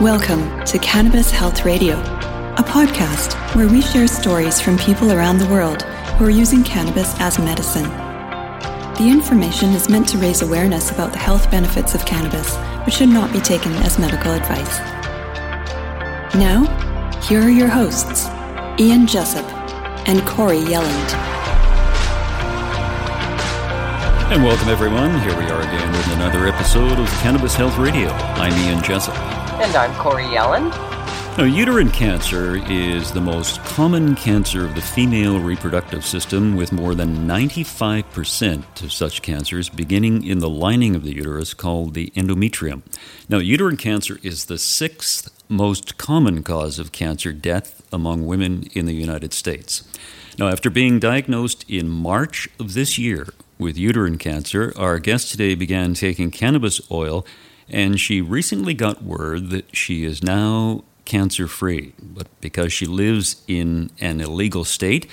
Welcome to Cannabis Health Radio, a podcast where we share stories from people around the world who are using cannabis as medicine. The information is meant to raise awareness about the health benefits of cannabis, but should not be taken as medical advice. Now, here are your hosts, Ian Jessop and Corey Yelland. And welcome, everyone. Here we are again with another episode of Cannabis Health Radio. I'm Ian Jessop. And I'm Corey Yellen. Now, uterine cancer is the most common cancer of the female reproductive system, with more than 95% of such cancers beginning in the lining of the uterus called the endometrium. Now, uterine cancer is the sixth most common cause of cancer death among women in the United States. Now, after being diagnosed in March of this year with uterine cancer, our guest today began taking cannabis oil and she recently got word that she is now cancer free. But because she lives in an illegal state,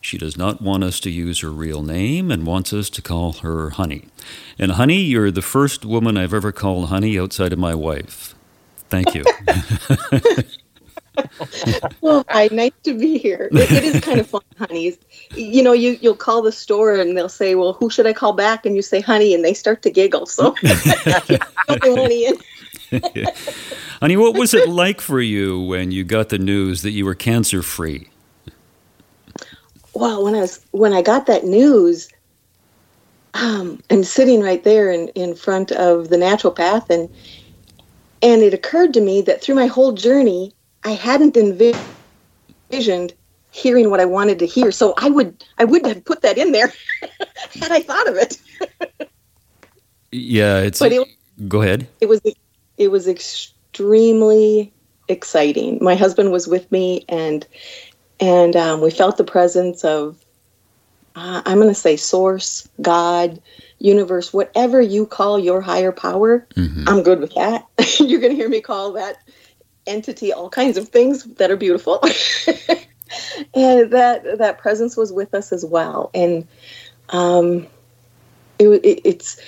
she does not want us to use her real name and wants us to call her Honey. And Honey, you're the first woman I've ever called Honey outside of my wife. Thank you. well, hi, nice to be here. It, it is kind of fun, honeys. You know, you you'll call the store and they'll say, "Well, who should I call back?" And you say, "Honey," and they start to giggle. So, honey. honey, what was it like for you when you got the news that you were cancer free? Well, when I was when I got that news, um, and sitting right there in in front of the naturopath, and and it occurred to me that through my whole journey, I hadn't envisioned hearing what I wanted to hear. So I would I would have put that in there had I thought of it. yeah, it's. But it, go ahead. It was it was extremely exciting. My husband was with me, and and um, we felt the presence of uh, I'm going to say source, God, universe, whatever you call your higher power. Mm-hmm. I'm good with that. You're going to hear me call that entity all kinds of things that are beautiful. and that that presence was with us as well. And um, it, it, it's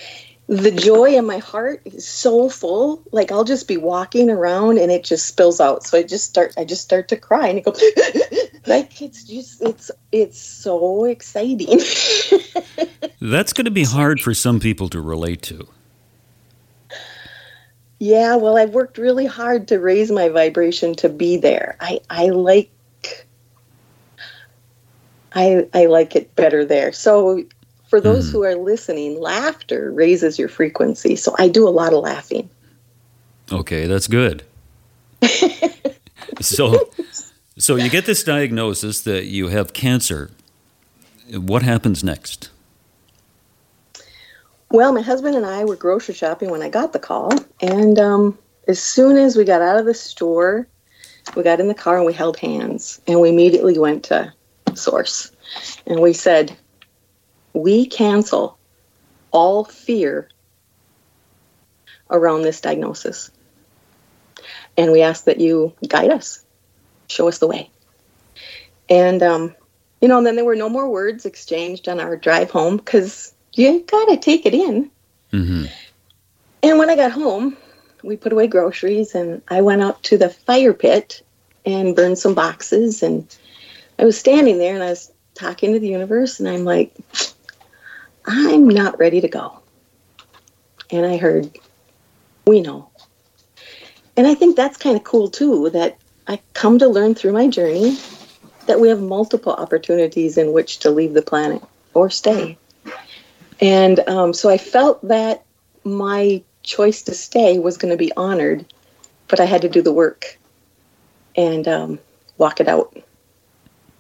the joy in my heart is so full. Like I'll just be walking around and it just spills out. So I just start I just start to cry and it goes like it's just it's it's so exciting. That's going to be hard for some people to relate to. Yeah, well, I've worked really hard to raise my vibration to be there. I I like I I like it better there. So for those mm. who are listening, laughter raises your frequency. So I do a lot of laughing. Okay, that's good. so so you get this diagnosis that you have cancer. What happens next? Well, my husband and I were grocery shopping when I got the call, and um, as soon as we got out of the store, we got in the car and we held hands, and we immediately went to Source, and we said, "We cancel all fear around this diagnosis, and we ask that you guide us, show us the way." And um, you know, and then there were no more words exchanged on our drive home because you got to take it in. Mm-hmm. And when I got home, we put away groceries and I went out to the fire pit and burned some boxes. And I was standing there and I was talking to the universe and I'm like, I'm not ready to go. And I heard, we know. And I think that's kind of cool too, that I come to learn through my journey that we have multiple opportunities in which to leave the planet or stay. And um, so I felt that my choice to stay was going to be honored, but I had to do the work and um, walk it out.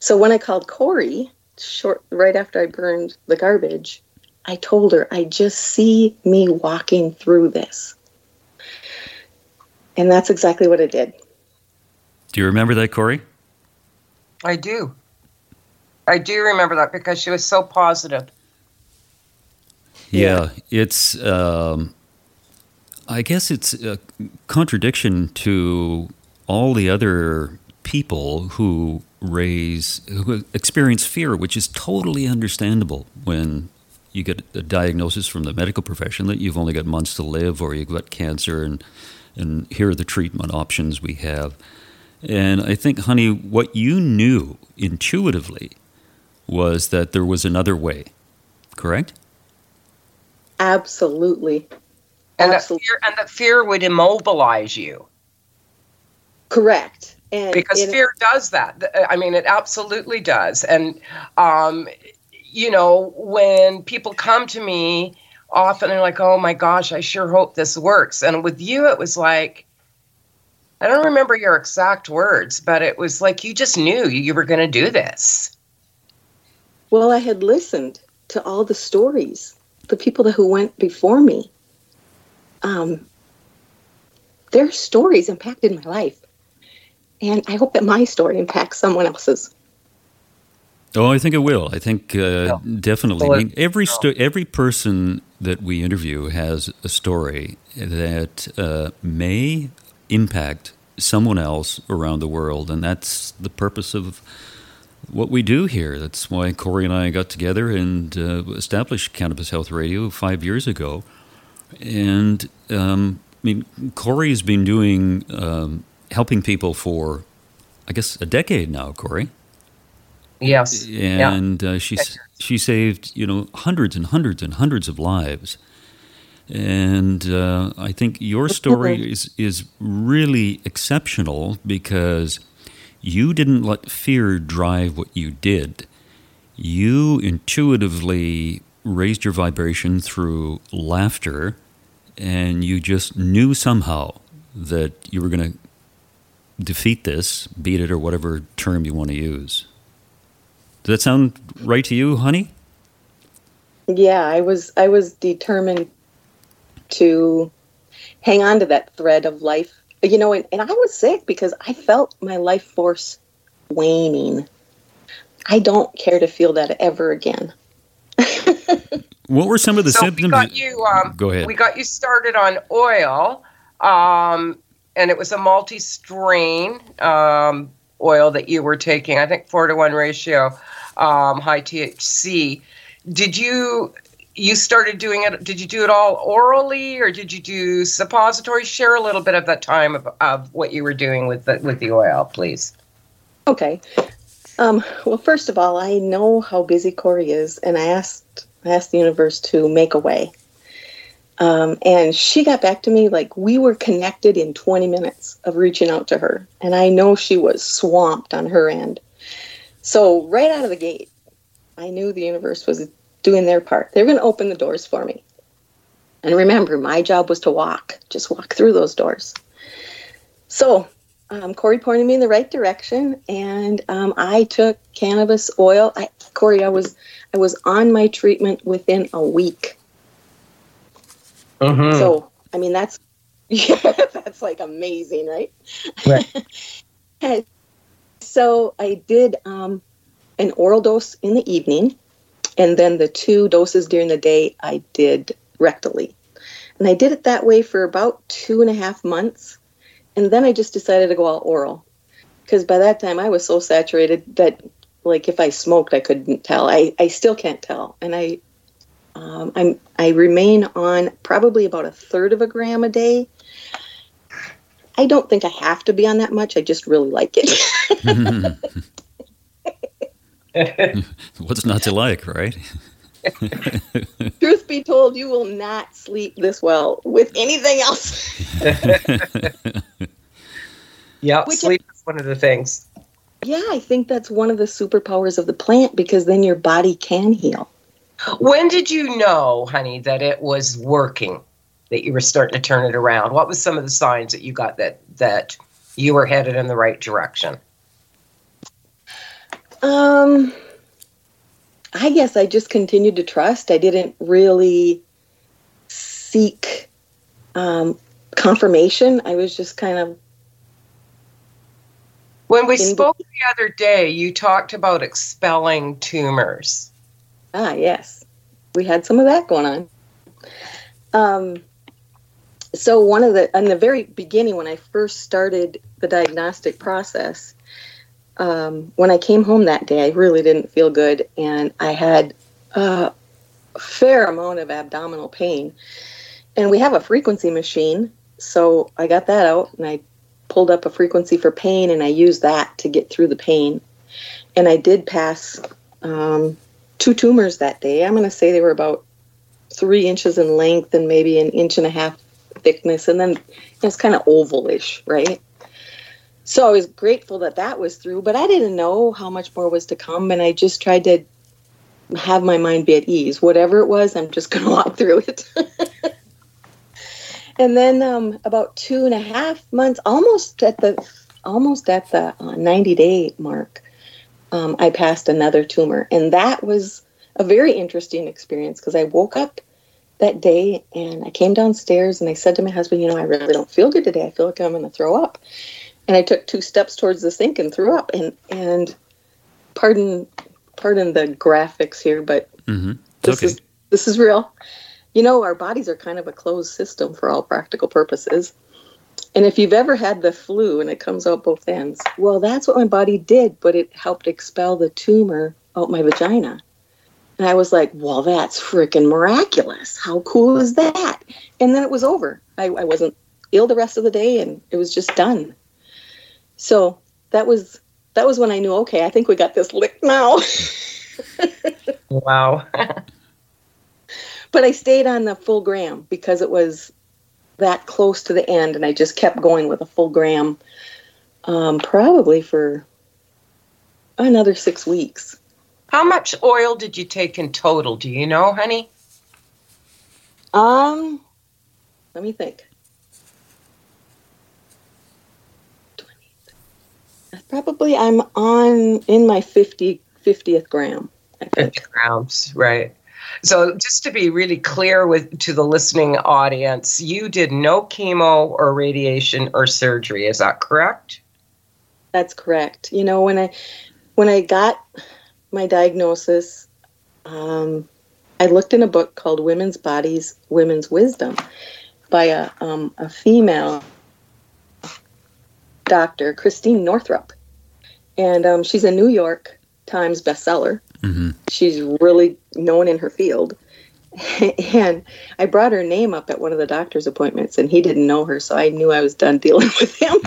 So when I called Corey, short right after I burned the garbage, I told her, I just see me walking through this. And that's exactly what I did. Do you remember that, Corey? I do. I do remember that because she was so positive. Yeah, it's. Um, I guess it's a contradiction to all the other people who raise who experience fear, which is totally understandable when you get a diagnosis from the medical profession that you've only got months to live or you've got cancer and and here are the treatment options we have. And I think, honey, what you knew intuitively was that there was another way, correct? Absolutely. And Absolutely. that fear and that fear would immobilize you. Correct. And because fear does that. I mean, it absolutely does. And, um, you know, when people come to me, often they're like, oh my gosh, I sure hope this works. And with you, it was like, I don't remember your exact words, but it was like you just knew you were going to do this. Well, I had listened to all the stories, the people that, who went before me. Um, their stories impacted my life. And I hope that my story impacts someone else's. Oh, I think it will. I think uh, Yeah. definitely. Well, I mean, every sto- every person that we interview has a story that uh, may impact someone else around the world, and that's the purpose of what we do here. That's why Corey and I got together and uh, established Cannabis Health Radio five years ago. And um, I mean, Corey's been doing um, helping people for, I guess, a decade now. Corey Yes. yeah. and uh, she she saved you know hundreds and hundreds and hundreds of lives. And uh, I think your story is is really exceptional because you didn't let fear drive what you did. You intuitively raised your vibration through laughter, and you just knew somehow that you were going to defeat this, beat it, or whatever term you want to use. Does that sound right to you, honey? Yeah, I was I was determined to hang on to that thread of life. You know, and, and I was sick because I felt my life force waning. I don't care to feel that ever again. What were some of the so symptoms? we got you. Um, Go ahead. We got you started on oil, um, and it was a multi-strain um, oil that you were taking. I think four to one ratio, um, high THC. Did you? You started doing it. Did you do it all orally, or did you do suppository? Share a little bit of that time of, of what you were doing with the with the oil, please. Okay. Um, well, first of all, I know how busy Corey is, and I asked I asked the universe to make a way. Um, and she got back to me like we were connected in 20 minutes of reaching out to her, and I know she was swamped on her end. So right out of the gate, I knew the universe was doing their part. They were going to open the doors for me. And remember, my job was to walk, just walk through those doors. So um, Corey pointed me in the right direction, and um, I took cannabis oil. I, Corey, I was I was on my treatment within a week. Mm-hmm. So I mean that's yeah, that's like amazing, right? Right. So I did um, an oral dose in the evening, and then the two doses during the day I did rectally, and I did it that way for about two and a half months, and then I just decided to go all oral, because by that time I was so saturated that like if I smoked I couldn't tell. I I still can't tell, and I um, I'm I remain on probably about a third of a gram a day. I don't think I have to be on that much. I just really like it. What's not to like, right? Truth be told, you will not sleep this well with anything else. yeah, Which- sleep is one of the things. yeah, I think that's one of the superpowers of the plant because then your body can heal. When did you know, honey, that it was working? That you were starting to turn it around? What was some of the signs that you got that that you were headed in the right direction? Um, I guess I just continued to trust. I didn't really seek um, confirmation. I was just kind of When we In the- spoke the other day, you talked about expelling tumors. Ah, yes. We had some of that going on. Um, so one of the in the very beginning when I first started the diagnostic process, um, when I came home that day, I really didn't feel good, and I had a fair amount of abdominal pain. And we have a frequency machine, so I got that out and I pulled up a frequency for pain and I used that to get through the pain. And I did pass um, two tumors that day. I'm going to say they were about three inches in length and maybe an inch and a half thickness. And then it's kind of ovalish, right? So I was grateful that that was through, but I didn't know how much more was to come. And I just tried to have my mind be at ease. Whatever it was, I'm just going to walk through it. and then um, about two and a half months, almost at the almost at the uh, 90 day mark, um, I passed another tumor, and that was a very interesting experience because I woke up that day and I came downstairs and I said to my husband, you know, I really don't feel good today. I feel like I'm going to throw up. And I took two steps towards the sink and threw up. And and pardon pardon the graphics here, but Mm-hmm. this Okay. is this is real. You know, our bodies are kind of a closed system for all practical purposes. And if you've ever had the flu and it comes out both ends, well, that's what my body did, but it helped expel the tumor out my vagina. And I was like, well, that's freaking miraculous. How cool is that? And then it was over. I, I wasn't ill the rest of the day and it was just done. So that was that was when I knew, okay, I think we got this licked now. Wow. but I stayed on the full gram because it was that close to the end, and I just kept going with a full gram, um, probably for another six weeks. How much oil did you take in total? Do you know, honey? Um, let me think. Probably I'm on in my 50, 50th gram. I think. 50 grams, right. So just to be really clear with to the listening audience, you did no chemo or radiation or surgery. Is that correct? That's correct. You know, when I when I got my diagnosis, um, I looked in a book called "Women's Bodies, Women's Wisdom" by a um, a female doctor, Christine Northrup, and um, she's a New York Times bestseller. Mm-hmm. She's really known in her field. And I brought her name up at one of the doctor's appointments, and he didn't know her, so I knew I was done dealing with him.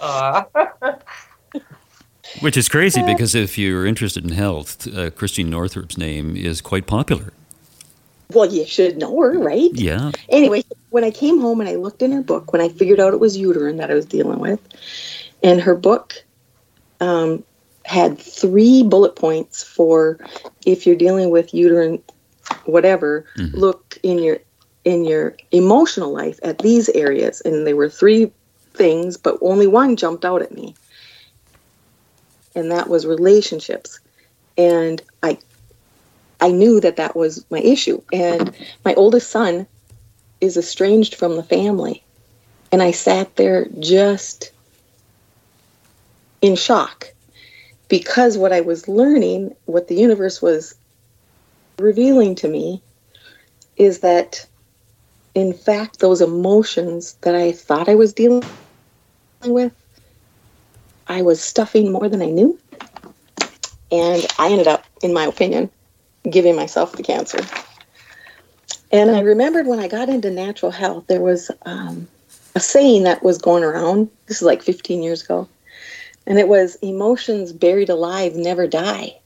Uh, Which is crazy because if you're interested in health, uh, Christine Northrup's name is quite popular. Well, you should know her, right? Yeah. anyway, when I came home and I looked in her book, when I figured out it was uterine that I was dealing with, and her book um, had three bullet points for if you're dealing with uterine, whatever, Mhm. look in your in your emotional life at these areas, and there were three things, but only one jumped out at me, and that was relationships, and I. I knew that that was my issue, and my oldest son is estranged from the family. And I sat there just in shock because what I was learning, what the universe was revealing to me, is that in fact, those emotions that I thought I was dealing with, I was stuffing more than I knew. And I ended up, in my opinion, giving myself the cancer. And I remembered when I got into natural health, there was um, a saying that was going around. This is like 15 years ago. And it was emotions buried alive never die.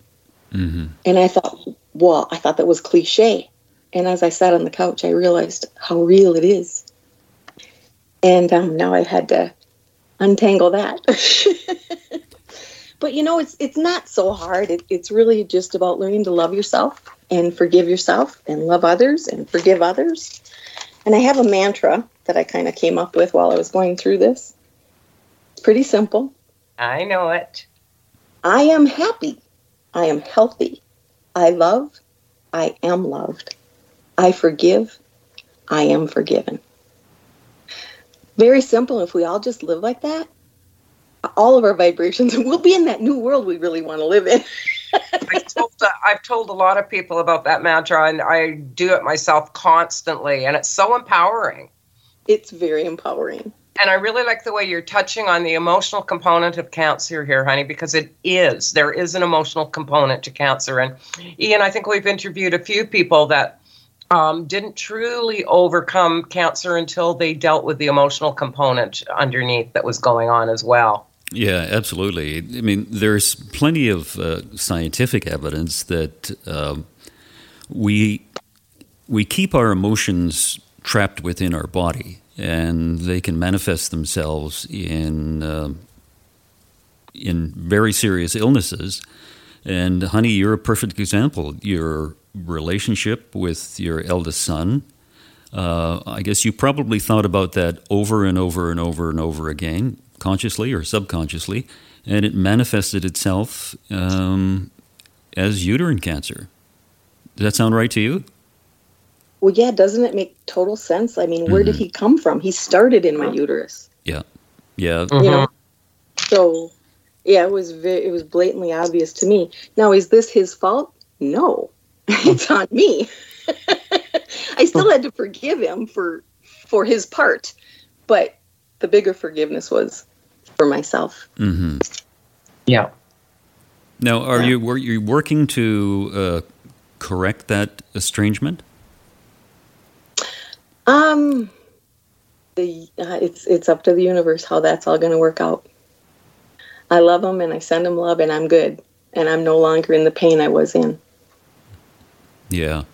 Mm-hmm. And I thought, well, I thought that was cliche. And as I sat on the couch, I realized how real it is. And um, now I had to untangle that. but you know, it's it's not so hard. It, it's really just about learning to love yourself and forgive yourself and love others and forgive others. And I have a mantra that I kind of came up with while I was going through this. It's pretty simple. I know it. I am happy. I am healthy. I love. I am loved. I forgive. I am forgiven. Very simple. If we all just live like that, all of our vibrations, we'll be in that new world we really want to live in. I've told, uh, I've told a lot of people about that mantra, and I do it myself constantly, and it's so empowering. It's very empowering. and I really like the way you're touching on the emotional component of cancer here, honey, because it is. There is an emotional component to cancer. And Ian, I think we've interviewed a few people that um, didn't truly overcome cancer until they dealt with the emotional component underneath that was going on as well. Yeah, absolutely. I mean, there's plenty of uh, scientific evidence that uh, we we keep our emotions trapped within our body, and they can manifest themselves in uh, in very serious illnesses. And honey, you're a perfect example. Your relationship with your eldest son. Uh, I guess you probably thought about that over and over and over and over again, consciously or subconsciously, and it manifested itself um, as uterine cancer. Does that sound right to you? Well, yeah, doesn't it make total sense? I mean, where mm-hmm. did he come from? He started in my uterus. Yeah, yeah. Mm-hmm. You know, so yeah, it was very, it was blatantly obvious to me. Now, is this his fault? No, it's on me. I still had to forgive him for for his part, but the bigger forgiveness was for myself. Mm-hmm. Yeah. Now, are yeah. you were you working to uh, correct that estrangement? Um, the uh, it's it's up to the universe how that's all going to work out. I love him and I send him love and I'm good and I'm no longer in the pain I was in. Yeah,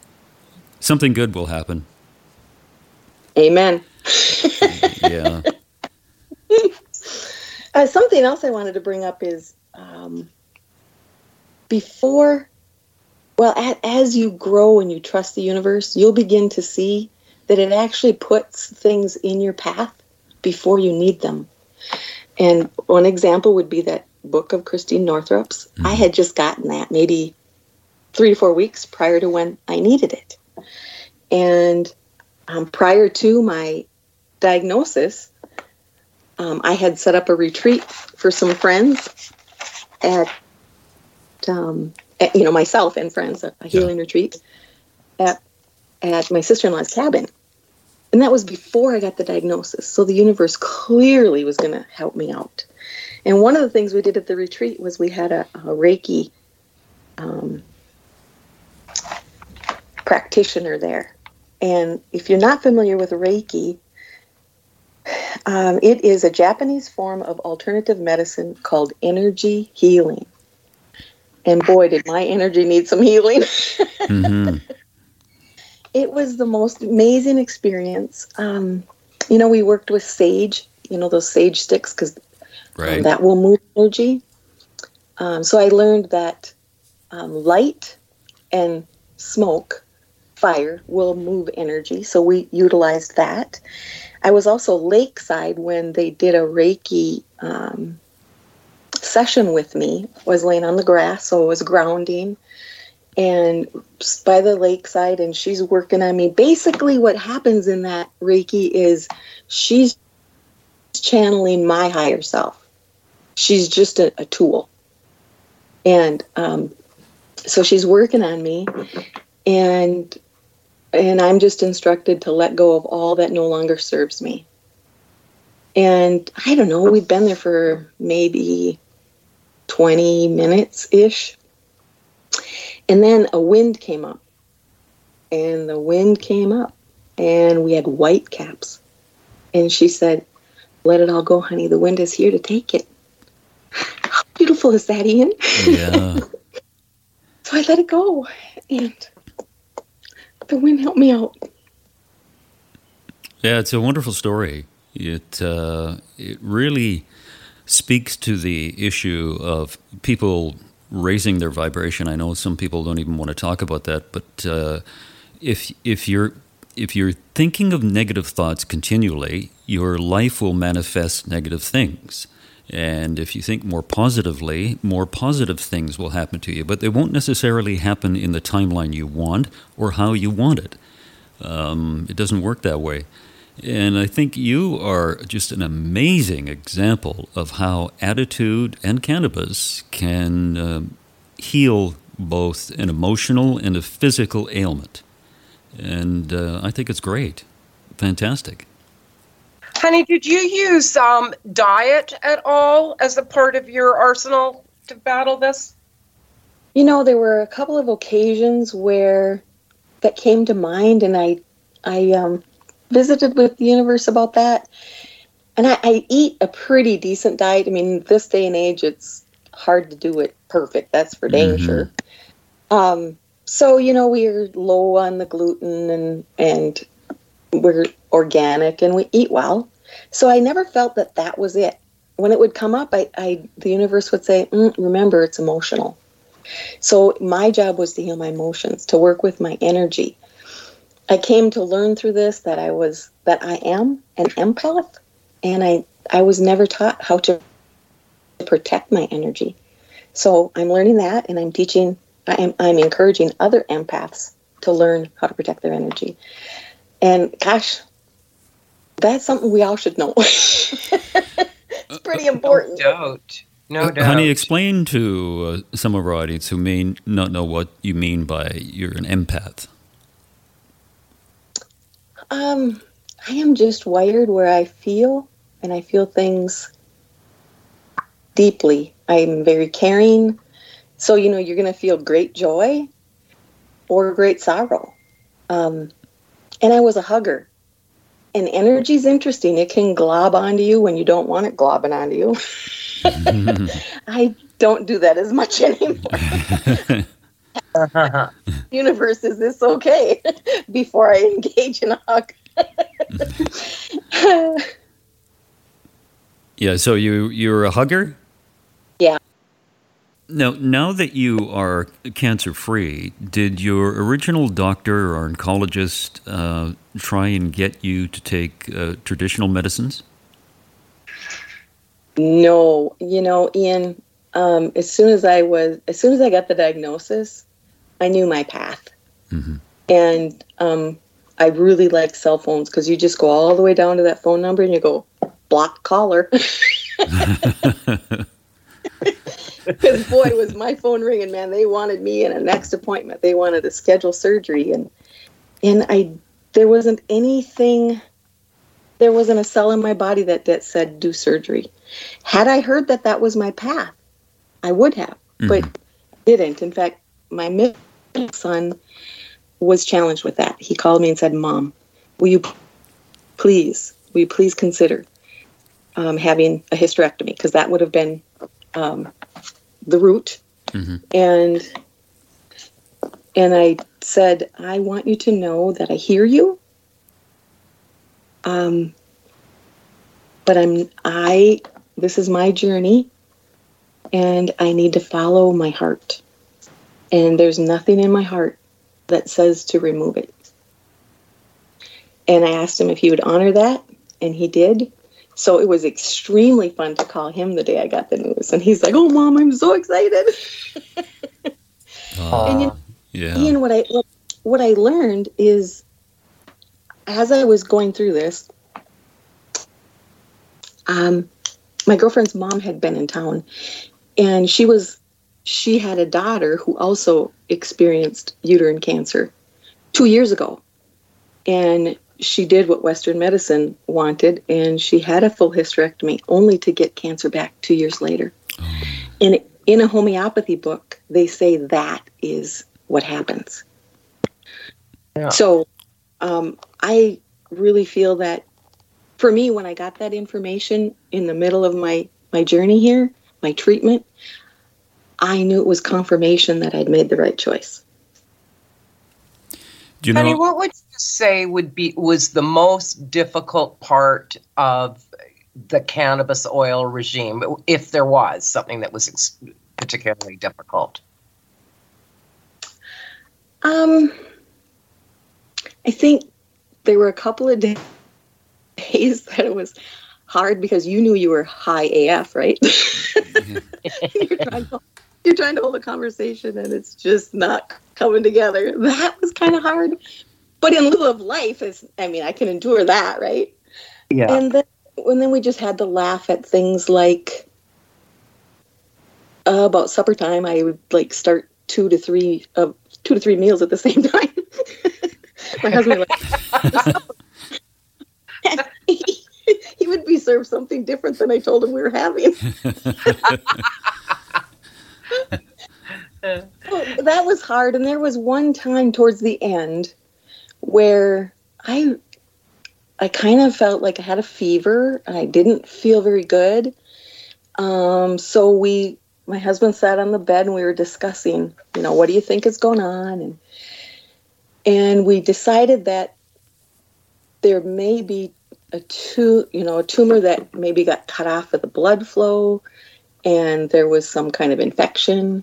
something good will happen. Amen. yeah. Uh, something else I wanted to bring up is um, before, well, at, as you grow and you trust the universe, you'll begin to see that it actually puts things in your path before you need them. And one example would be that book of Christine Northrup's. Mm-hmm. I had just gotten that maybe three to four weeks prior to when I needed it. And um, prior to my diagnosis, um, I had set up a retreat for some friends at, um, at you know, myself and friends, a, a healing yeah. retreat at at my sister in law's cabin. And that was before I got the diagnosis. So the universe clearly was going to help me out. And one of the things we did at the retreat was we had a, a Reiki um, practitioner there. And if you're not familiar with Reiki, um, it is a Japanese form of alternative medicine called energy healing. And boy, did my energy need some healing. mm-hmm it was the most amazing experience. Um, you know, we worked with sage, you know, those sage sticks, because right. um, that will move energy. Um, so I learned that um, light and smoke, fire, will move energy. So we utilized that. I was also lakeside when they did a Reiki um, session with me. I was laying on the grass, so it was grounding and by the lakeside and she's working on me. Basically, what happens in that Reiki is she's channeling my higher self. She's just a, a tool. And um, so she's working on me and and I'm just instructed to let go of all that no longer serves me. And I don't know, we've been there for maybe 20 minutes ish. And then a wind came up. And the wind came up. And we had white caps. And she said, Let it all go, honey. The wind is here to take it. How beautiful is that, Ian? Yeah. so I let it go. And the wind helped me out. Yeah, it's a wonderful story. It uh, it really speaks to the issue of people raising their vibration. I know some people don't even want to talk about that, but uh, if if you're if you're thinking of negative thoughts continually, your life will manifest negative things. And if you think more positively, more positive things will happen to you, but they won't necessarily happen in the timeline you want or how you want it. Um, it doesn't work that way. And I think you are just an amazing example of how attitude and cannabis can uh, heal both an emotional and a physical ailment. And uh, I think it's great. Fantastic. Honey, did you use um, diet at all as a part of your arsenal to battle this? You know, there were a couple of occasions where that came to mind, and I, I um, visited with the universe about that. And I, I eat a pretty decent diet. I mean, this day and age, it's hard to do it perfect. That's for dang Mhm. sure. Um, so you know, we're low on the gluten, and and we're organic, and we eat well. So I never felt that that was it. When it would come up, I, I the universe would say, mm, "Remember, it's emotional." So my job was to heal my emotions, to work with my energy. I came to learn through this that I was that I am an empath, and I I was never taught how to protect my energy. So I'm learning that, and I'm teaching. I'm I'm encouraging other empaths to learn how to protect their energy. And gosh, that's something we all should know. it's pretty important. No doubt. No doubt. Honey, explain to uh, some of our audience who may not know what you mean by you're an empath. Um, I am just wired where I feel, and I feel things deeply. I'm very caring. So, you know, you're going to feel great joy or great sorrow. Um, and I was a hugger. And energy is interesting. It can glob onto you when you don't want it globbing onto you. I don't do that as much anymore. Universe, is this okay? Before I engage in a hug. Yeah, so you you're a hugger? Now, now that you are cancer free, did your original doctor or oncologist uh, try and get you to take uh, traditional medicines? No, you know, Ian, um, as soon as I was, as soon as I got the diagnosis, I knew my path. Mhm. And um, I really like cell phones because you just go all the way down to that phone number and you go, block caller. Because boy, was my phone ringing, man. They wanted me in a next appointment. They wanted to schedule surgery, and and I there wasn't anything. There wasn't a cell in my body that that said do surgery. Had I heard that that was my path, I would have, but didn't. In fact, my middle son was challenged with that. He called me and said, "Mom, will you please, will you please consider um, having a hysterectomy? Because that would have been um, the route." Mhm. And and I said, "I want you to know that I hear you." Um, but I'm I. This is my journey, and I need to follow my heart. And there's nothing in my heart that says to remove it. And I asked him if he would honor that, and he did. So it was extremely fun to call him the day I got the news. And he's like, "Oh, mom, I'm so excited." Uh, and you yeah. Ian, what I what I learned is as I was going through this, um, my girlfriend's mom had been in town, and she was she had a daughter who also experienced uterine cancer two years ago, and she did what Western medicine wanted, and she had a full hysterectomy only to get cancer back two years later. And in a homeopathy book, they say that is what happens. Yeah. So um, I really feel that for me, when I got that information in the middle of my, my journey here, my treatment, I knew it was confirmation that I'd made the right choice. Do you Honey, know? what would you say would be was the most difficult part of the cannabis oil regime, if there was something that was ex- particularly difficult? Um, I think there were a couple of day- days that it was hard because you knew you were high AF, right? you're trying to hold a conversation and it's just not coming together. That was kind of hard. But in lieu of life, is I mean, I can endure that, right? Yeah. And then, and then we just had to laugh at things like uh, about supper time. I would like start two to three of two to three meals at the same time. My husband would like, he, would be served something different than I told him we were having. that was hard. And there was one time towards the end where I I kind of felt like I had a fever and I didn't feel very good. Um, so we, my husband sat on the bed and we were discussing, you know, what do you think is going on? And and we decided that there may be a tu- you know, a tumor that maybe got cut off of the blood flow, and there was some kind of infection.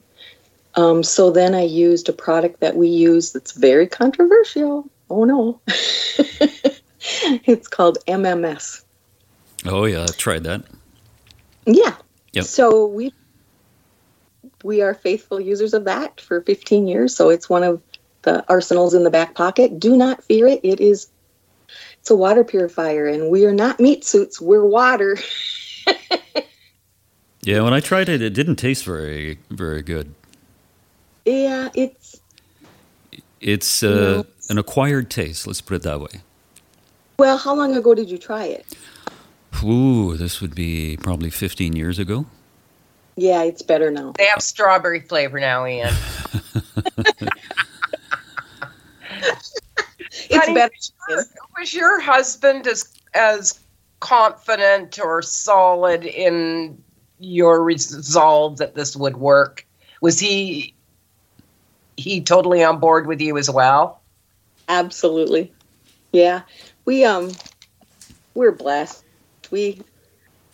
Um, so then I used a product that we use that's very controversial. Oh no. it's called MMS. Oh yeah, I've tried that. Yeah. Yep. So we we are faithful users of that for 15 years. So it's one of the arsenals in the back pocket. Do not fear it. It is it's a water purifier, and we are not meat suits. We're water. yeah, when I tried it, it didn't taste very very good. Yeah, it's it's uh, an acquired taste. Let's put it that way. Well, how long ago did you try it? Ooh, this would be probably 15 years ago. Yeah, it's better now. They have strawberry flavor now, Ian. it's Honey, better. Was your, was your husband as as confident or solid in your resolve that this would work? Was he he totally on board with you as well? Absolutely. Yeah. We um we're blessed. We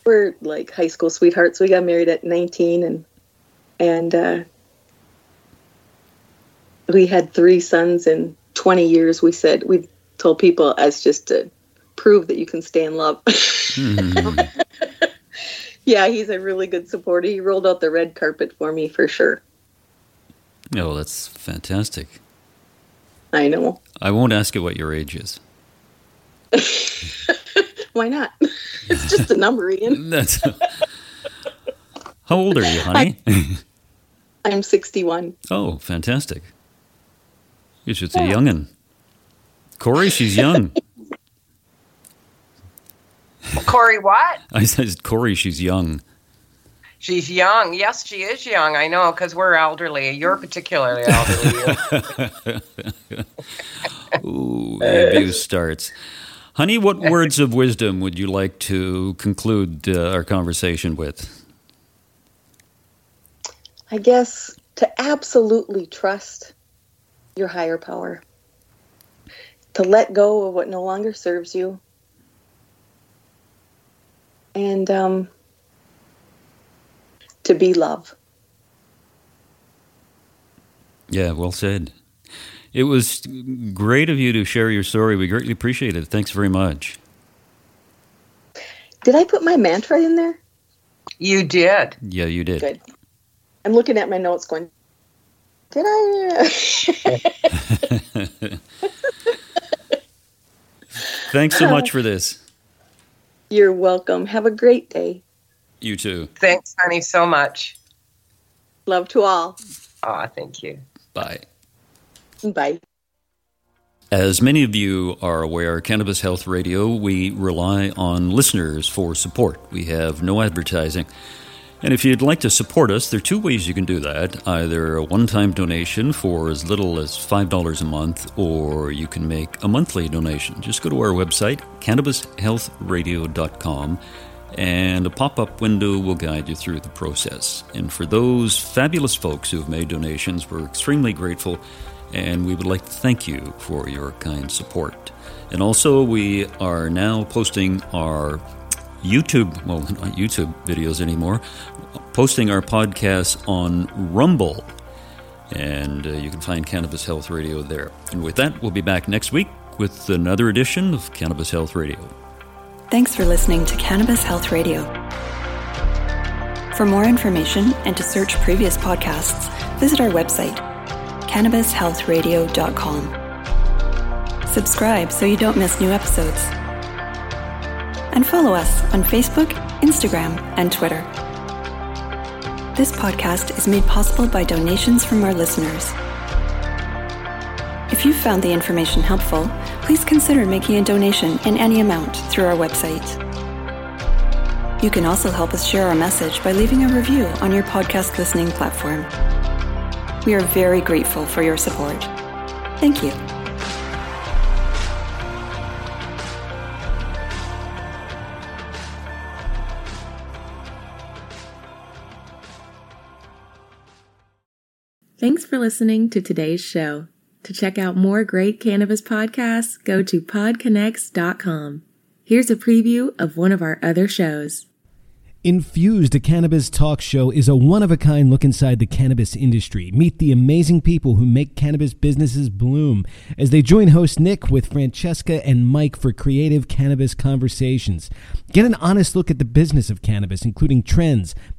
we're like high school sweethearts. We got married at 19 and and uh we had three sons in 20 years. We said we told people as just to prove that you can stay in love. Mm. yeah, he's a really good supporter. He rolled out the red carpet for me for sure. Oh, that's fantastic. I know. I won't ask you what your age is. Why not? it's just a number, Ian. That's. How old are you, honey? I'm 61. oh, fantastic. You should say youngin. Corey, she's young. Corey, what? I said, Corey, she's young. She's young. Yes, she is young. I know because we're elderly. You're particularly elderly. Ooh, the abuse starts. Honey, what words of wisdom would you like to conclude uh, our conversation with? I guess to absolutely trust your higher power, to let go of what no longer serves you, and um, to be love. Yeah, well said. It was great of you to share your story. We greatly appreciate it. Thanks very much. Did I put my mantra in there? you did. Yeah, you did. Good. I'm looking at my notes going, did I? Thanks so much for this. You're welcome. Have a great day. You too. Thanks, honey, so much. Love to all. Aw, thank you. Bye. Bye. As many of you are aware, Cannabis Health Radio, we rely on listeners for support. We have no advertising. And if you'd like to support us, there are two ways you can do that either a one time donation for as little as $5 a month, or you can make a monthly donation. Just go to our website, cannabishealthradio.com, and a pop up window will guide you through the process. And for those fabulous folks who have made donations, we're extremely grateful, and we would like to thank you for your kind support. And also, we are now posting our YouTube, well, not YouTube videos anymore, posting our podcasts on Rumble. And uh, you can find Cannabis Health Radio there. And with that, we'll be back next week with another edition of Cannabis Health Radio. Thanks for listening to Cannabis Health Radio. For more information and to search previous podcasts, visit our website, cannabishealthradio.com. Subscribe so you don't miss new episodes. And follow us on Facebook, Instagram, and Twitter. This podcast is made possible by donations from our listeners. If you found the information helpful, please consider making a donation in any amount through our website. You can also help us share our message by leaving a review on your podcast listening platform. We are very grateful for your support. Thank you. Thanks for listening to today's show. To check out more great cannabis podcasts, go to podconnects.com. Here's a preview of one of our other shows. Infused, a cannabis talk show, is a one of a kind look inside the cannabis industry. Meet the amazing people who make cannabis businesses bloom as they join host Nick with Francesca and Mike for creative cannabis conversations. Get an honest look at the business of cannabis, including trends,